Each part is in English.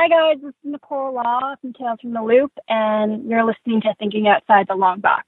Hi guys, this is Nicole Law from Tales from the Loop, and you're listening to Thinking Outside the Long Box.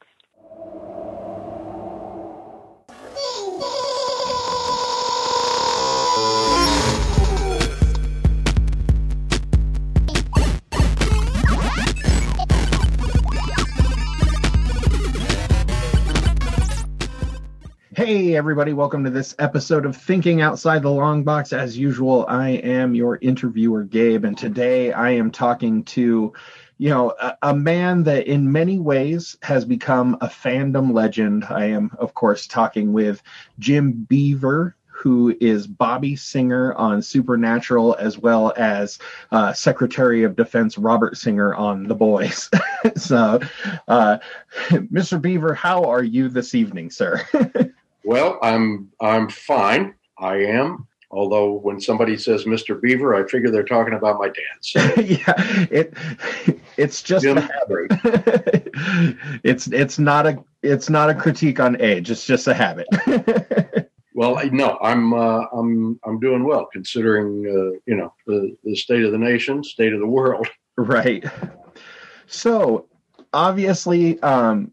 Hey, everybody, welcome to this episode of Thinking Outside the Long Box. As usual, I am your interviewer, Gabe, and today I am talking to, you know, a, a, man that in many ways has become a fandom legend. I am, of course, talking with Jim Beaver. Who is Bobby Singer on Supernatural, as well as uh, Secretary of Defense Robert Singer on The Boys. so, uh, Mr. Beaver, how are you this evening, sir? Well, I'm I'm fine. I am. Although when somebody says Mr. Beaver, I figure they're talking about my dad. So. yeah, it it's just a habit. it's it's not a it's not a critique on age. It's just a habit. well, no, I'm uh, I'm I'm doing well considering uh, you know the the state of the nation, state of the world. Right. So obviously, um,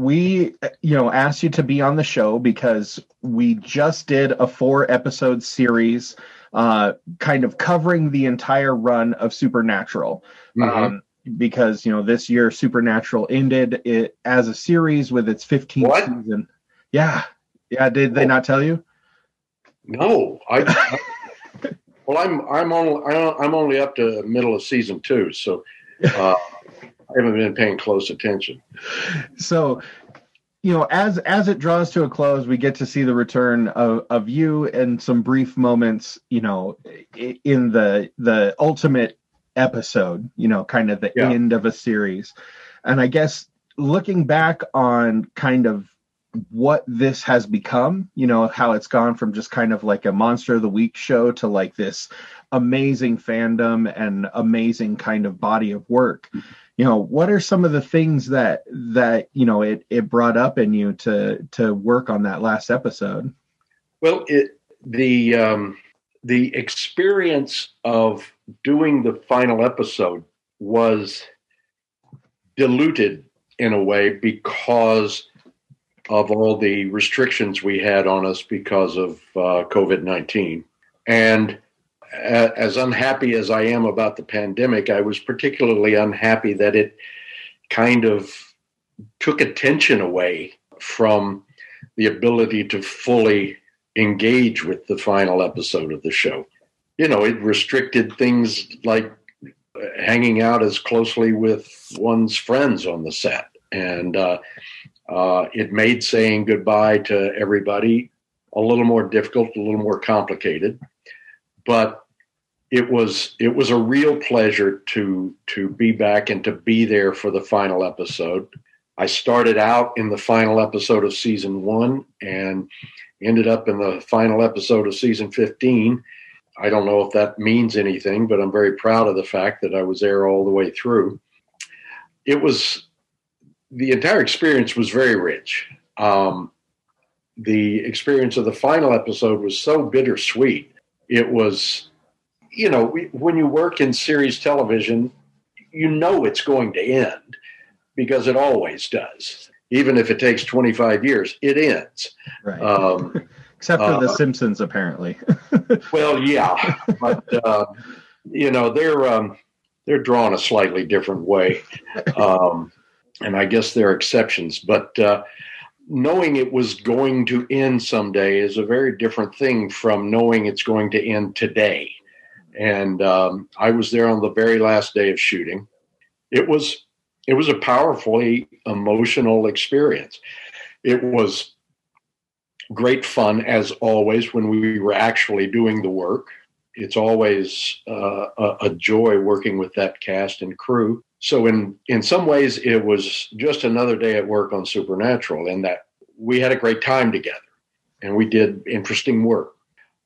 we you know asked you to be on the show because we just did a four episode series uh kind of covering the entire run of supernatural mm-hmm. um because you know this year supernatural ended it as a series with its 15th what? season yeah yeah did they not tell you no i, I well i'm i'm only i'm only up to middle of season two so uh haven't been paying close attention. So, you know, as as it draws to a close, we get to see the return of of you and some brief moments, you know, in the the ultimate episode, you know, kind of the yeah. end of a series. And I guess looking back on kind of what this has become, you know, how it's gone from just kind of like a monster of the week show to like this amazing fandom and amazing kind of body of work. You know what are some of the things that that you know it it brought up in you to to work on that last episode? Well it the um the experience of doing the final episode was diluted in a way because of all the restrictions we had on us because of uh, COVID 19. And as unhappy as I am about the pandemic, I was particularly unhappy that it kind of took attention away from the ability to fully engage with the final episode of the show. You know, it restricted things like hanging out as closely with one's friends on the set. And uh, uh, it made saying goodbye to everybody a little more difficult, a little more complicated. But it was it was a real pleasure to to be back and to be there for the final episode. I started out in the final episode of season one and ended up in the final episode of season 15. I don't know if that means anything, but I'm very proud of the fact that I was there all the way through. It was the entire experience was very rich. Um, the experience of the final episode was so bittersweet. It was you know, when you work in series television, you know it's going to end because it always does. Even if it takes 25 years, it ends. Right. Um, Except for uh, The Simpsons, apparently. well, yeah, but uh, you know they're um, they're drawn a slightly different way, um, and I guess there are exceptions. But uh, knowing it was going to end someday is a very different thing from knowing it's going to end today and um, I was there on the very last day of shooting. It was it was a powerfully emotional experience. It was great fun as always when we were actually doing the work. It's always uh, a, a joy working with that cast and crew. So in in some ways, it was just another day at work on Supernatural, in that we had a great time together and we did interesting work.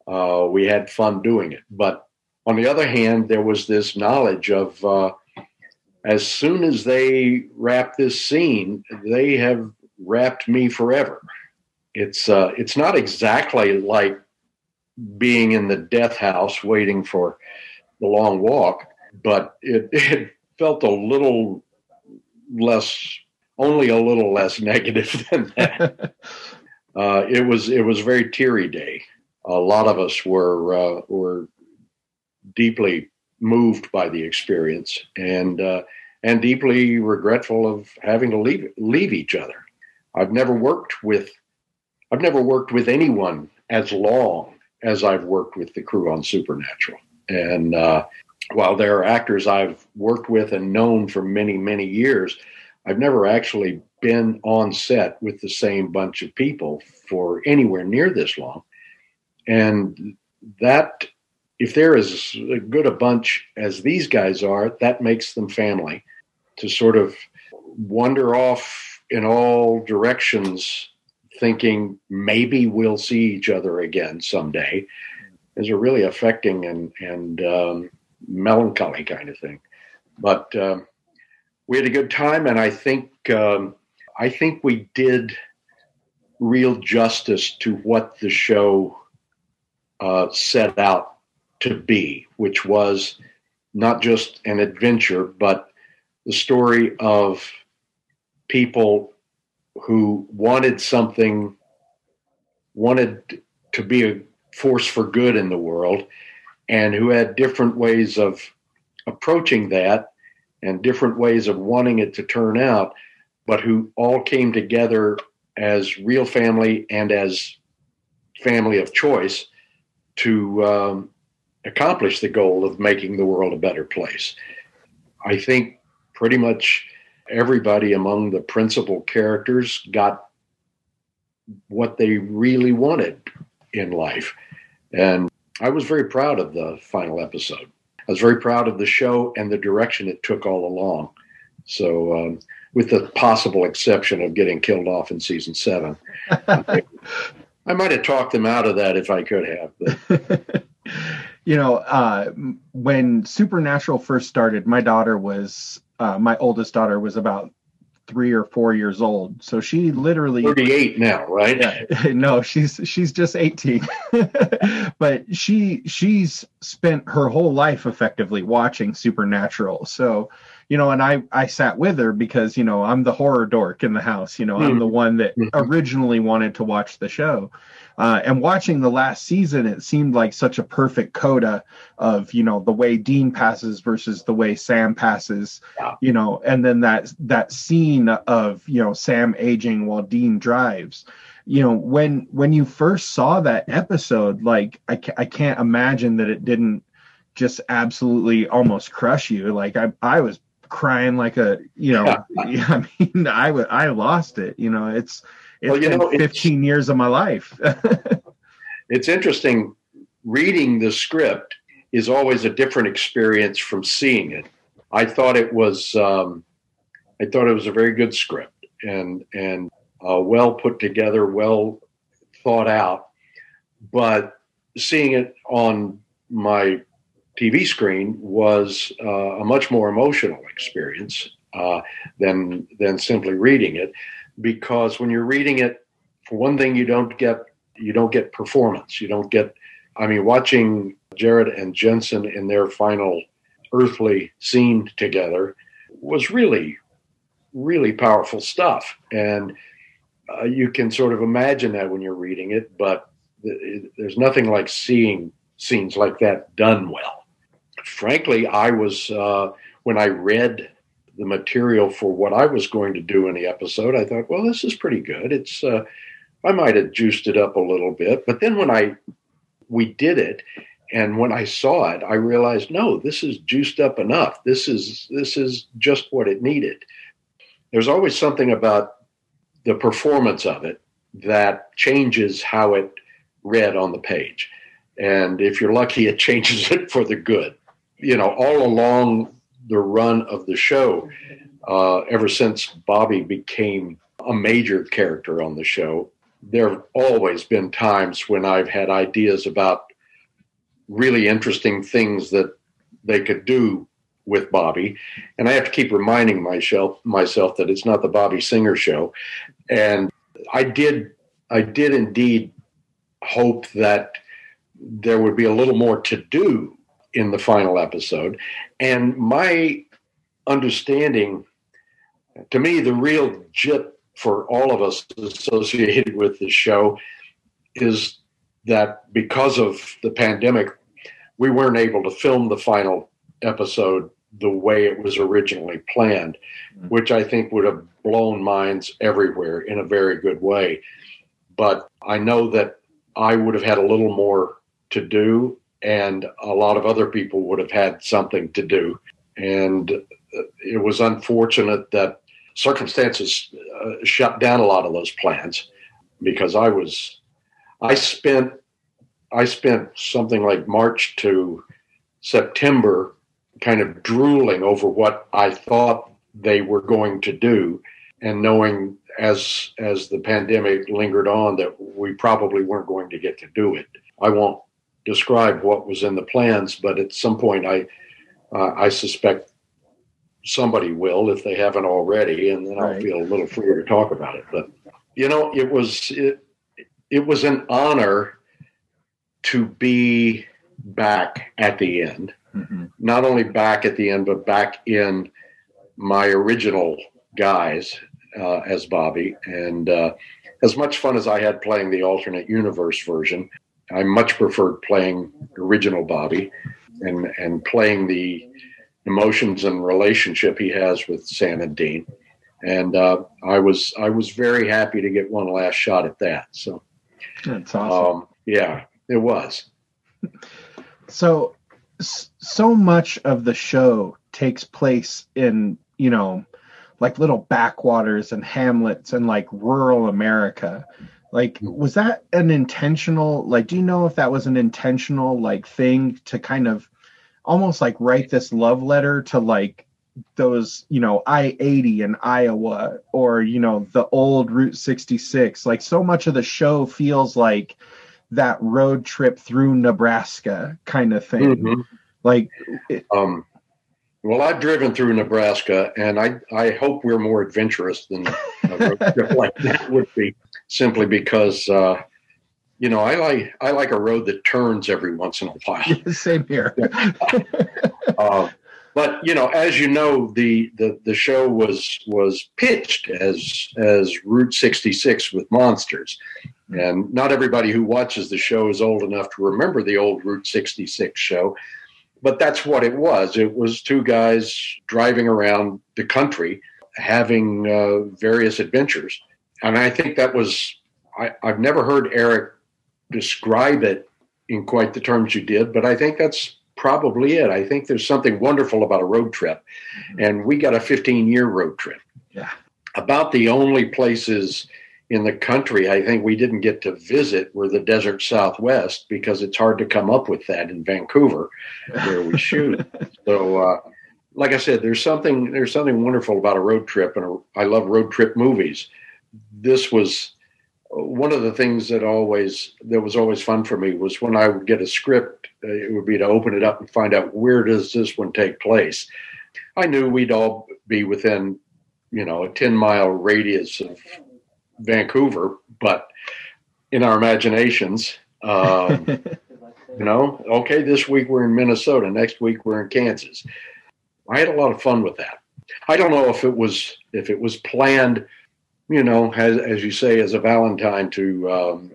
Uh, we had fun doing it, but on the other hand, there was this knowledge of uh, as soon as they wrap this scene, they have wrapped me forever. It's uh, it's not exactly like being in the death house waiting for the long walk, but it, it felt a little less, only a little less negative than that. uh, it was it was a very teary day. A lot of us were uh, were deeply moved by the experience and uh, and deeply regretful of having to leave leave each other. I've never worked with I've never worked with anyone as long as I've worked with the crew on Supernatural. And uh, while there are actors I've worked with and known for many many years, I've never actually been on set with the same bunch of people for anywhere near this long. And that if they're as good a bunch as these guys are, that makes them family. To sort of wander off in all directions, thinking maybe we'll see each other again someday, is a really affecting and and um, melancholy kind of thing. But uh, we had a good time, and I think um, I think we did real justice to what the show uh, set out to be, which was not just an adventure, but the story of people who wanted something, wanted to be a force for good in the world, and who had different ways of approaching that and different ways of wanting it to turn out, but who all came together as real family and as family of choice to um, accomplish the goal of making the world a better place. I think pretty much everybody among the principal characters got what they really wanted in life. And I was very proud of the final episode. I was very proud of the show and the direction it took all along. So, um, with the possible exception of getting killed off in season seven, I might have talked them out of that if I could have. You know, uh, when Supernatural first started, my daughter was, uh, my oldest daughter was about three or four years old. So she literally 38 now, right? No, she's she's just 18. but she she's spent her whole life effectively watching Supernatural. So, you know, and I I sat with her because, you know, I'm the horror dork in the house, you know, mm-hmm. I'm the one that mm-hmm. originally wanted to watch the show. Uh, and watching the last season, it seemed like such a perfect coda of you know the way Dean passes versus the way Sam passes, yeah. you know, and then that that scene of you know Sam aging while Dean drives. You know, when when you first saw that episode, like I, ca- I can't imagine that it didn't just absolutely almost crush you. Like I I was crying like a you know I mean I would I lost it. You know, it's it's well, you know, 15 years of my life. it's interesting. Reading the script is always a different experience from seeing it. I thought it was, um, I thought it was a very good script and and uh, well put together, well thought out. But seeing it on my TV screen was uh, a much more emotional experience uh, than than simply reading it because when you're reading it, for one thing, you don't get you don't get performance. You don't get. I mean, watching Jared and Jensen in their final earthly scene together was really, really powerful stuff, and uh, you can sort of imagine that when you're reading it. But th- there's nothing like seeing scenes like that done well. Frankly, I was uh, when I read the material for what I was going to do in the episode, I thought, well, this is pretty good. It's uh, I might have juiced it up a little bit, but then when I we did it, and when I saw it, I realized, no, this is juiced up enough. This is this is just what it needed. There's always something about the performance of it that changes how it read on the page. And if you're lucky, it changes it for the good. You know, all along the run of the show uh, ever since Bobby became a major character on the show. There have always been times when I've had ideas about really interesting things that they could do with Bobby, and I have to keep reminding myself myself that it's not the Bobby Singer show. And I did, I did indeed hope that there would be a little more to do in the final episode. And my understanding, to me, the real jit for all of us associated with the show is that because of the pandemic, we weren't able to film the final episode the way it was originally planned, mm-hmm. which I think would have blown minds everywhere in a very good way. But I know that I would have had a little more to do, and a lot of other people would have had something to do. And it was unfortunate that circumstances uh, shut down a lot of those plans because I was, I spent, I spent something like March to September kind of drooling over what I thought they were going to do and knowing as as the pandemic lingered on that we probably weren't going to get to do it. I won't describe what was in the plans, but at some point I uh, I suspect somebody will if they haven't already, and then right. I'll feel a little freer to talk about it. But you know, it was it it was an honor to be back at the end. Mm-hmm. Not only back at the end, but back in my original guys uh, as Bobby. And uh, as much fun as I had playing the alternate universe version, I much preferred playing original Bobby and and playing the emotions and relationship he has with Sam and Dean. And uh, I was I was very happy to get one last shot at that. So that's awesome. Um, yeah, it was. So so much of the show takes place in you know like little backwaters and hamlets and like rural America. Like, was that an intentional? Like, do you know if that was an intentional like thing to kind of almost like write this love letter to like those you know I eighty in Iowa or you know the old Route sixty six? Like, so much of the show feels like that road trip through Nebraska kind of thing. Mm-hmm. Like, it, um, well, I've driven through Nebraska, and I, I hope we're more adventurous than a road trip like that would be, simply because uh, you know I like I like a road that turns every once in a while. Same here. uh, but you know, as you know, the, the the show was was pitched as as Route 66 with monsters, and not everybody who watches the show is old enough to remember the old Route 66 show but that's what it was. It was two guys driving around the country having uh, various adventures. And I think that was, I, I've never heard Eric describe it in quite the terms you did, but I think that's probably it. I think there's something wonderful about a road trip. Mm-hmm. And we got a 15 year road trip. Yeah. About the only places in the country I think we didn't get to visit were the desert southwest because it's hard to come up with that in Vancouver where we shoot. so uh, like I said, there's something there's something wonderful about a road trip, and I love road trip movies. This was one of the things that always that was always fun for me was when I would get a script, uh, it would be to open it up and find out where does this one take place. I knew we'd all be within, you know, a ten mile radius of Vancouver, but in our imaginations, um, you know, okay, this week we're in Minnesota, next week we're in Kansas. I had a lot of fun with that. I don't know if it was if it was planned, you know, as as you say, as a Valentine to um,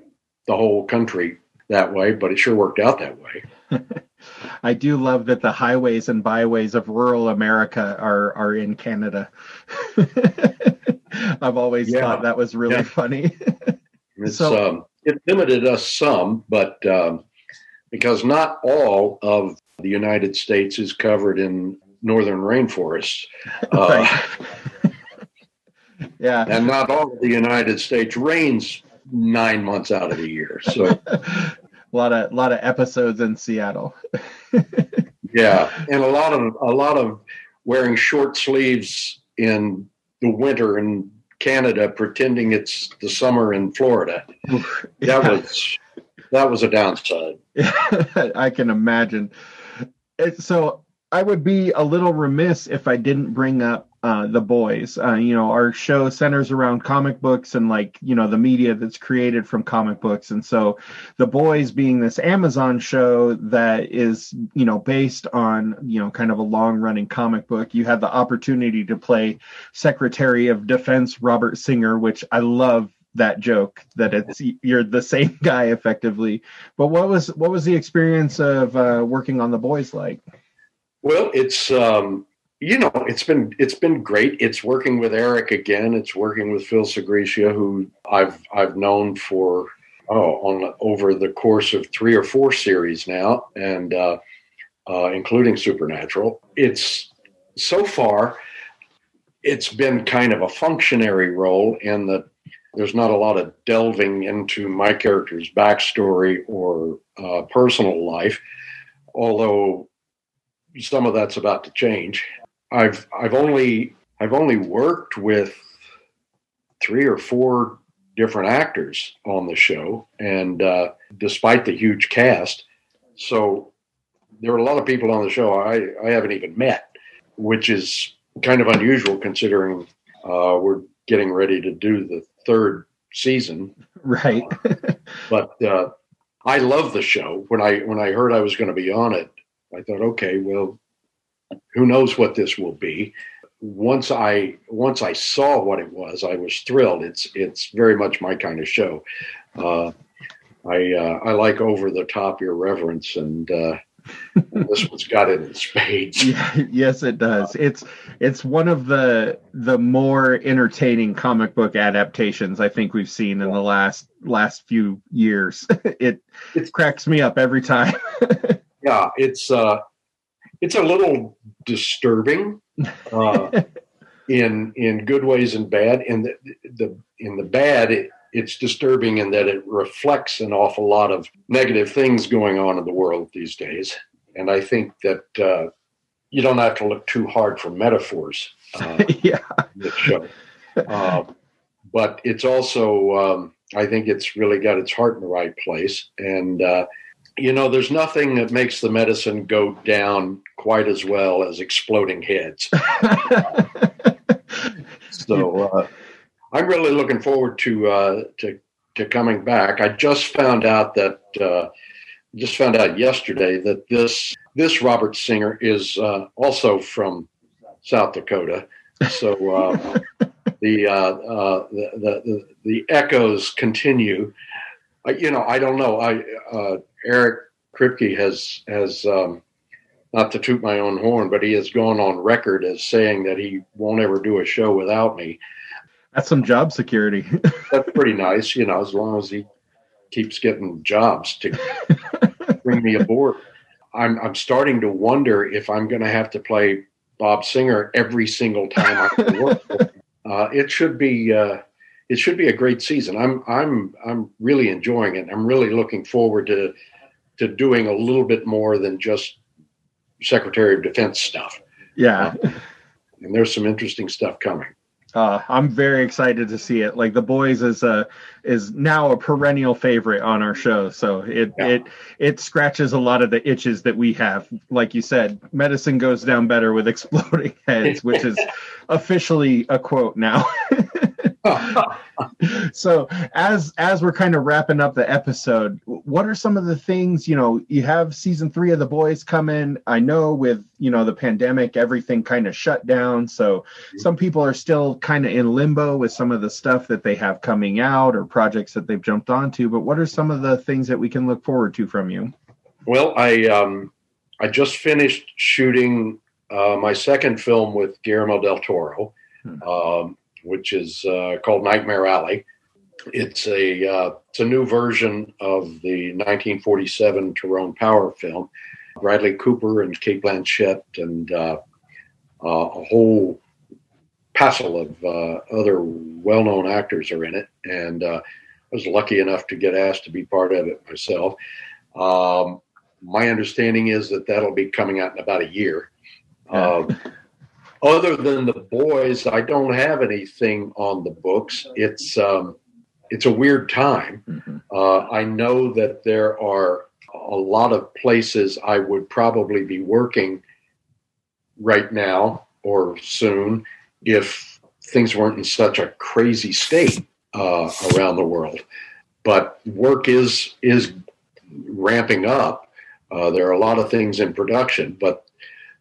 the whole country that way, but it sure worked out that way. I do love that the highways and byways of rural America are are in Canada. I've always yeah. thought that was really yeah. funny. so um, it limited us some, but um, because not all of the United States is covered in northern rainforests. Uh, yeah, and not all of the United States rains nine months out of the year. So a lot of a lot of episodes in Seattle. yeah, and a lot of a lot of wearing short sleeves in the winter in Canada, pretending it's the summer in Florida. Yeah. That was that was a downside. I can imagine. so I would be a little remiss if I didn't bring up uh, the boys. Uh, you know, our show centers around comic books and like you know the media that's created from comic books, and so the boys being this Amazon show that is you know based on you know kind of a long running comic book. You had the opportunity to play Secretary of Defense Robert Singer, which I love that joke that it's you're the same guy effectively but what was what was the experience of uh, working on the boys like well it's um you know, it's been it's been great. It's working with Eric again. It's working with Phil Sgriccia, who I've I've known for oh on over the course of three or four series now, and uh, uh, including Supernatural. It's so far it's been kind of a functionary role in that there's not a lot of delving into my character's backstory or uh, personal life, although some of that's about to change. I've I've only I've only worked with three or four different actors on the show, and uh, despite the huge cast, so there are a lot of people on the show I, I haven't even met, which is kind of unusual considering uh, we're getting ready to do the third season. Right. but uh, I love the show. When I when I heard I was going to be on it, I thought, okay, well, who knows what this will be. Once i once i saw what it was i was thrilled. It's it's very much my kind of show. Uh, i uh, i like over the top irreverence and uh, this one's got it in spades. Yes it does. It's it's one of the the more entertaining comic book adaptations i think we've seen in the last last few years. It it cracks me up every time. Yeah it's uh it's a little disturbing uh, in in good ways and bad. In the, the in the bad, it, it's disturbing in that it reflects an awful lot of negative things going on in the world these days. And I think that uh, you don't have to look too hard for metaphors. Uh, yeah. show. Uh, but it's also, um, I think it's really got its heart in the right place. And uh, you know, there's nothing that makes the medicine go down quite as well as exploding heads. so uh, I'm really looking forward to uh, to to coming back. I just found out that uh, just found out yesterday that this this Robert Singer is uh, also from South Dakota. So uh, the, uh, the, the the echoes continue. You know, I don't know. I Eric Kripke has has um, not to toot my own horn, but he has gone on record as saying that he won't ever do a show without me. That's some job security. That's pretty nice, you know, as long as he keeps getting jobs to bring me aboard. I'm I'm starting to wonder if I'm going to have to play Bob Singer every single time I work. Uh, it should be uh, it should be a great season. I'm I'm I'm really enjoying it. I'm really looking forward to to doing a little bit more than just Secretary of Defense stuff. Yeah. Uh, and there's some interesting stuff coming. Uh, I'm very excited to see it. Like the boys is a is now a perennial favorite on our show, so it yeah. it it scratches a lot of the itches that we have. Like you said, medicine goes down better with exploding heads, which is officially a quote now. so as as we're kind of wrapping up the episode what are some of the things you know you have season three of the boys coming i know with you know the pandemic everything kind of shut down so mm-hmm. some people are still kind of in limbo with some of the stuff that they have coming out or projects that they've jumped onto but what are some of the things that we can look forward to from you well i um i just finished shooting uh, my second film with guillermo del toro hmm. um, which is uh, called Nightmare Alley. It's a uh, it's a new version of the 1947 Tyrone Power film. Bradley Cooper and Cate Blanchett and uh, uh a whole passel of uh, other well-known actors are in it, and uh, I was lucky enough to get asked to be part of it myself. Um, my understanding is that that'll be coming out in about a year. Um, other than the boys, I don't have anything on the books. It's um, it's a weird time. Mm-hmm. Uh, I know that there are a lot of places I would probably be working right now or soon if things weren't in such a crazy state uh, around the world. But work is is ramping up. Uh, there are a lot of things in production, but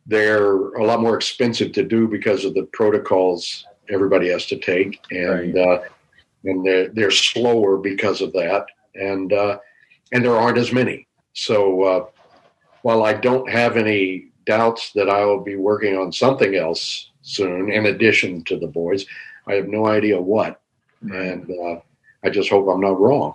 they're a lot more expensive to do because of the protocols everybody has to take, and right. uh, and they're they're slower because of that, and uh, and there aren't as many. So uh, while I don't have any doubts that I will be working on something else soon, in addition to the boys, I have no idea what, and uh, I just hope I'm not wrong.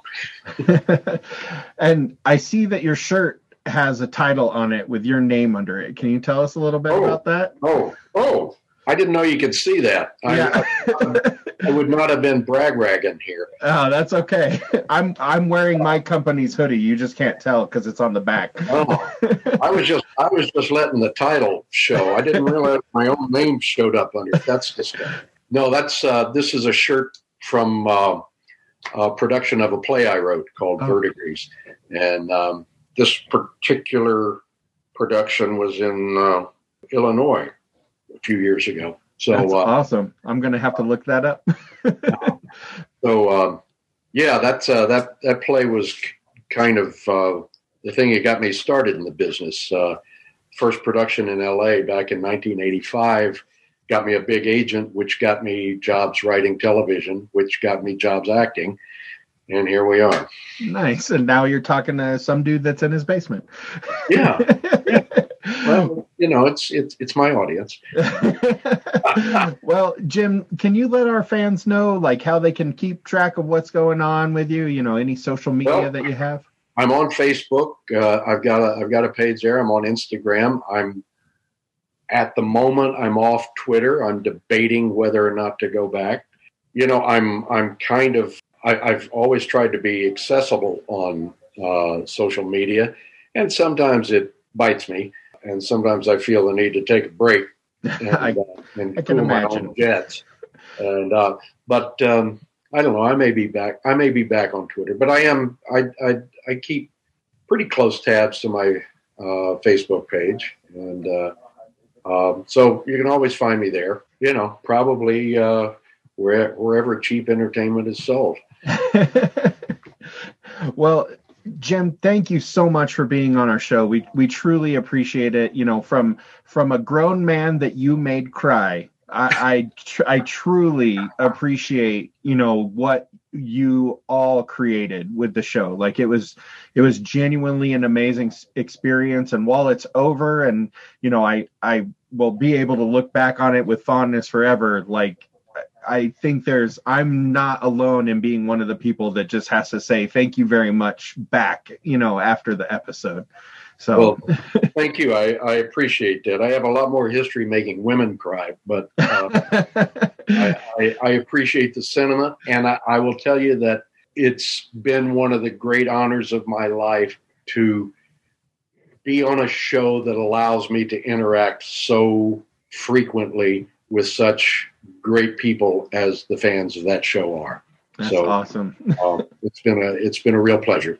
and I see that your shirt has a title on it with your name under it. Can you tell us a little bit oh, about that? Oh, oh, I didn't know you could see that. Yeah. I, I, would not have been brag ragging here. Oh, that's okay. I'm I'm wearing my company's hoodie. You just can't tell because it's on the back. oh, I was just I was just letting the title show. I didn't realize my own name showed up under it. That's disgusting. No, that's uh, this is a shirt from uh, a production of a play I wrote called oh. Verdigris, and um, this particular production was in uh, Illinois a few years ago. So that's uh, awesome! I'm going to have to look that up. so um, yeah, that's uh, that that play was kind of uh, the thing that got me started in the business. Uh, first production in L.A. back in 1985 got me a big agent, which got me jobs writing television, which got me jobs acting. And here we are. Nice. And now you're talking to some dude that's in his basement. Yeah. yeah. Well, you know, it's it's it's my audience. well, Jim, can you let our fans know like how they can keep track of what's going on with you? You know, any social media well, that you have? I'm on Facebook. Uh, I've got a I've got a page there. I'm on Instagram. I'm at the moment, I'm off Twitter. I'm debating whether or not to go back. You know, I'm I'm kind of I, have always tried to be accessible on uh, social media, and sometimes it bites me, and sometimes I feel the need to take a break and, I, uh, and I can imagine. my own jets. And uh, but um, I don't know. I may be back. I may be back on Twitter, but I am. I I, I keep pretty close tabs to my uh, Facebook page, and uh, um, so you can always find me there. You know, probably uh, where, wherever cheap entertainment is sold. well, Jim, thank you so much for being on our show. We we truly appreciate it. You know, from from a grown man that you made cry I I, tr- I, truly appreciate you know what you all created with the show. Like it was it was genuinely an amazing experience. And while it's over, and you know I I will be able to look back on it with fondness forever. Like I think there's I'm not alone in being one of the people that just has to say thank you very much back. You know after the episode. So, well, thank you. I, I, appreciate that. I have a lot more history making women cry, but uh, I, I, I, appreciate the sentiment. And I, will tell you that it's been one of the great honors of my life to be on a show that allows me to interact so frequently with such great people as the fans of that show are. That's so awesome. uh, it's been a it's been a real pleasure.